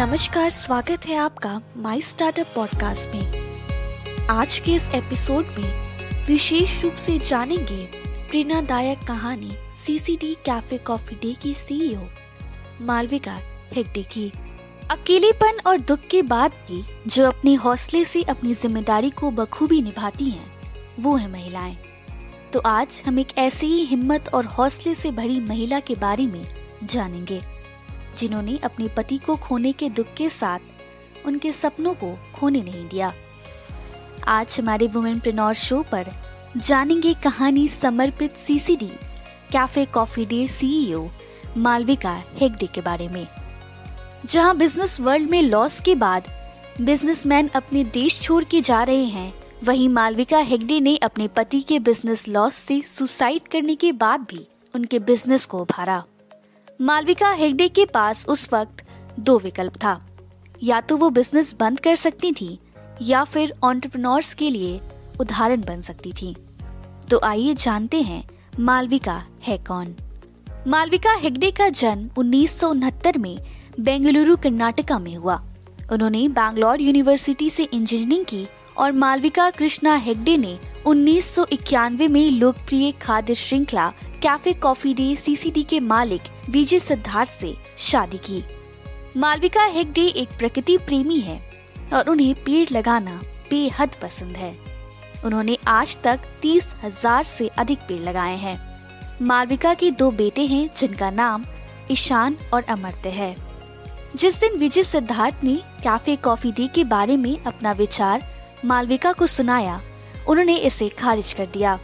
नमस्कार स्वागत है आपका माई स्टार्टअप पॉडकास्ट में। आज के इस एपिसोड में विशेष रूप से जानेंगे प्रेरणादायक कहानी सीसीडी कैफ़े कॉफ़ी डे की सीईओ मालविका हेगडे की। अकेलेपन और दुख के बाद भी जो अपने हौसले से अपनी ज़िम्मेदारी को बखूबी निभाती हैं, वो है महिलाएँ। तो आज हम एक ऐसी ही हिम्मत और हौसले से भरी महिला के बारे में जानेंगे। जिन्होंने अपने पति को खोने के दुख के साथ उनके सपनों को खोने नहीं दिया। आज हमारे वुमेन प्रिनोर शो पर जानेंगे कहानी समर्पित CCD Cafe Coffee Day CEO Malavika Hegde के बारे में। जहाँ बिज़नेस वर्ल्ड में लॉस के बाद बिजनेसमैन अपने देश छोड़ के जा रहे हैं, वहीं मालविका हेगडे ने अपने पति के बिज़नेस लॉस से सुसाइड करने के बाद भी उनके बिज़नेस को उभारा। मालविका हेगडे के पास उस वक्त दो विकल्प था। या तो वो बिज़नेस बंद कर सकती थी, या फिर ऑन्टरप्रनोर्स के लिए उदाहरण बन सकती थी। तो आइए जानते हैं मालविका है कौन। मालविका हेगडे का जन्म उन्नीस सौ उनहत्तर में बेंगलुरु, कर्नाटका में हुआ। उन्होंने बैंगलोर यूनिवर्सिटी से इंजीनियरिंग की और मालविका कृष्णा हेगडे ने उन्नीस सौ इक्यानवे में लोकप्रिय खाद्य श्रृंखला कैफ़े कॉफ़ी डे सीसीडी के मालिक विजय सिद्धार्थ से शादी की। मालविका हेगडे एक प्रकृति प्रेमी है और उन्हें पेड़ लगाना बेहद पसंद है। उन्होंने आज तक तीस हज़ार से अधिक पेड़ लगाए हैं। मालविका के दो बेटे हैं, जिनका नाम ईशान और अमर्त्य है। जिस दिन विजय सिद्धार्थ ने कैफ़े कॉफ़ी डे के बारे में अपना विचार मालविका को सुनाया उन्होंने इसे खारिज कर दिया।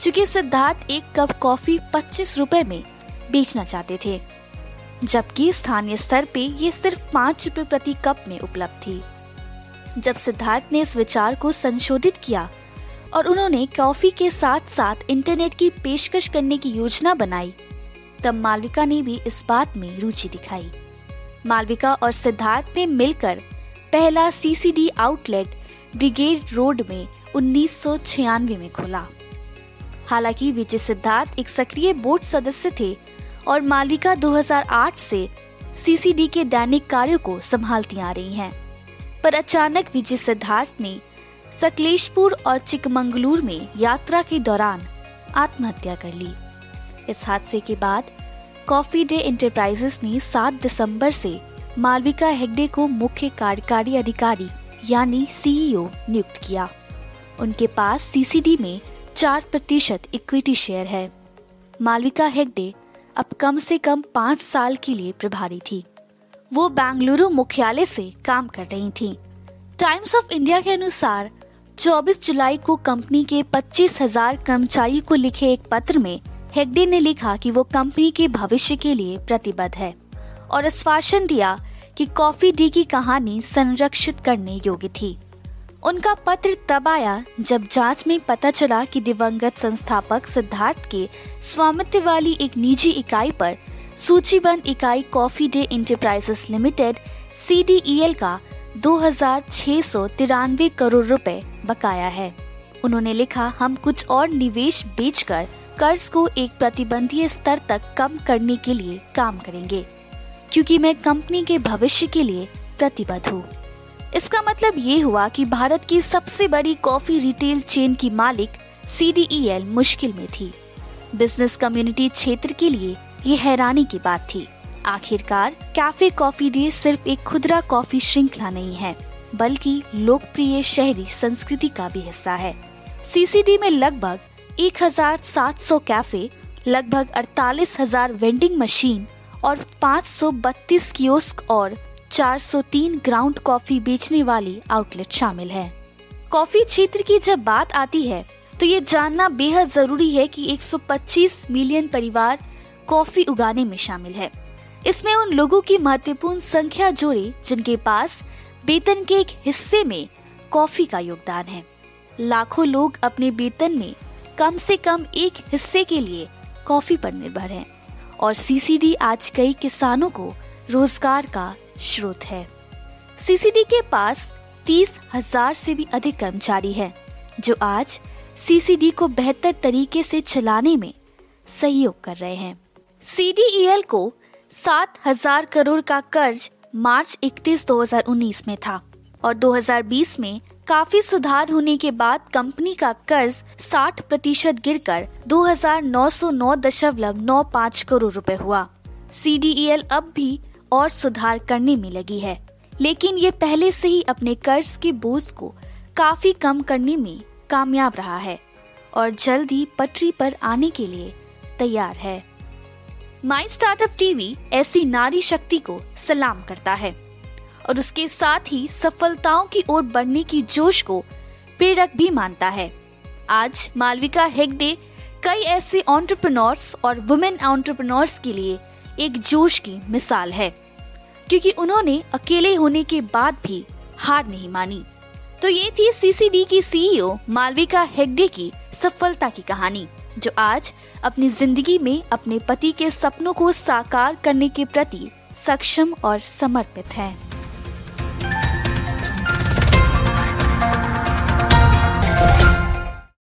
चूँकि सिद्धार्थ एक कप कॉफ़ी पच्चीस रूपए में बेचना चाहते थे, जबकि स्थानीय स्तर पे ये सिर्फ़ पाँच रूपए प्रति कप में उपलब्ध थी। जब सिद्धार्थ ने इस विचार को संशोधित किया और उन्होंने कॉफ़ी के साथ साथ इंटरनेट की पेशकश करने की योजना बनाई, तब मालविका ने भी इस बात में रुचि दिखाई। मालविका और सिद्धार्थ ने मिलकर पहला सीसीडी आउटलेट ब्रिगेड रोड में उन्नीस सौ छियानवे में खोला। हालाँकि विजय सिद्धार्थ एक सक्रिय बोर्ड सदस्य थे और मालविका 2008 से सीसीडी के दैनिक कार्यों को संभालती आ रही हैं। पर अचानक विजय सिद्धार्थ ने सकलेशपुर और चिकमंगलूर में यात्रा के दौरान आत्महत्या कर ली। इस हादसे के बाद कॉफ़ी डे इंटरप्राइजेस ने 7 दिसंबर से मालविका हेगडे को मुख्य कार्यकारी अधिकारी यानी सीईओ नियुक्त किया। उनके पास सीसीडी में चार प्रतिशत इक्विटी शेयर है। मालविका हेगडे अब कम से कम पाँच साल के लिए प्रभारी थी। वो बेंगलुरु मुख्यालय से काम कर रही थी। टाइम्स ऑफ़ इंडिया के अनुसार 24 जुलाई को कंपनी के पच्चीस हज़ार कर्मचारी को लिखे एक पत्र में हेगडे ने लिखा कि वो कंपनी के भविष्य के लिए प्रतिबद्ध है और आश्वासन दिया कि कॉफ़ी डी की कहानी संरक्षित करने योग्य थी। उनका पत्र तब आया जब जाँच में पता चला कि दिवंगत संस्थापक सिद्धार्थ के स्वामित्व वाली एक निजी इकाई पर सूचीबद्ध इकाई कॉफ़ी डे इंटरप्राइजेस लिमिटेड सी का दो हज़ार छह सौ तिरानवे करोड़ रुपए बकाया है। उन्होंने लिखा, हम कुछ और निवेश बेचकर कर्ज को एक प्रतिबंधीय स्तर तक कम करने के लिए काम करेंगे, क्योंकि मैं कंपनी के भविष्य के लिए प्रतिबद्ध हूँ। इसका मतलब ये हुआ कि भारत की सबसे बड़ी कॉफ़ी रिटेल चेन की मालिक CDEL मुश्किल में थी। बिज़नेस कम्युनिटी क्षेत्र के लिए ये हैरानी की बात थी। आखिरकार, कैफ़े कॉफ़ी डे सिर्फ़ एक खुदरा कॉफ़ी श्रृंखला नहीं है, बल्कि लोकप्रिय शहरी संस्कृति का भी हिस्सा है। सीसीडी में लगभग 1700 कैफ़े, लगभग अड़तालीस हज़ार वेंडिंग मशीन और 532 कियोस्क और 403 ग्राउंड कॉफ़ी बेचने वाली आउटलेट शामिल है। कॉफ़ी क्षेत्र की जब बात आती है तो ये जानना बेहद ज़रूरी है कि 125 मिलियन परिवार कॉफ़ी उगाने में शामिल है। इसमें उन लोगों की महत्वपूर्ण संख्या जोड़े जिनके पास वेतन के एक हिस्से में कॉफ़ी का योगदान है। लाखों लोग अपने वेतन में कम से कम एक हिस्से के लिए कॉफ़ी पर निर्भर हैं और सीसीडी आज कई किसानों को रोज़गार का स्रोत है। सीसीडी के पास तीस हज़ार से भी अधिक कर्मचारी हैं, जो आज सीसीडी को बेहतर तरीके से चलाने में सहयोग कर रहे हैं। सी को सात हज़ार करोड़ का कर्ज मार्च 31 2019 में था और 2020 में काफ़ी सुधार होने के बाद कंपनी का कर्ज 60 प्रतिशत गिर कर दो करोड़ रुपए हुआ। सी अब भी और सुधार करने में लगी है। लेकिन ये पहले से ही अपने कर्ज के बोझ को काफ़ी कम करने में कामयाब रहा है और जल्द ही पटरी पर आने के लिए तैयार है। माई स्टार्टअप टीवी ऐसी नारी शक्ति को सलाम करता है और उसके साथ ही सफलताओं की ओर बढ़ने की जोश को प्रेरक भी मानता है। आज मालविका हेगडे कई ऐसे ऑन्टरप्रनोर्स और वुमेन ऑन्टरप्रनोर्स के लिए एक जोश की मिसाल है, क्योंकि उन्होंने अकेले होने के बाद भी हार नहीं मानी। तो ये थी सीसीडी की सीईओ मालविका हेगडे की सफलता की कहानी, जो आज अपनी ज़िंदगी में अपने पति के सपनों को साकार करने के प्रति सक्षम और समर्पित है।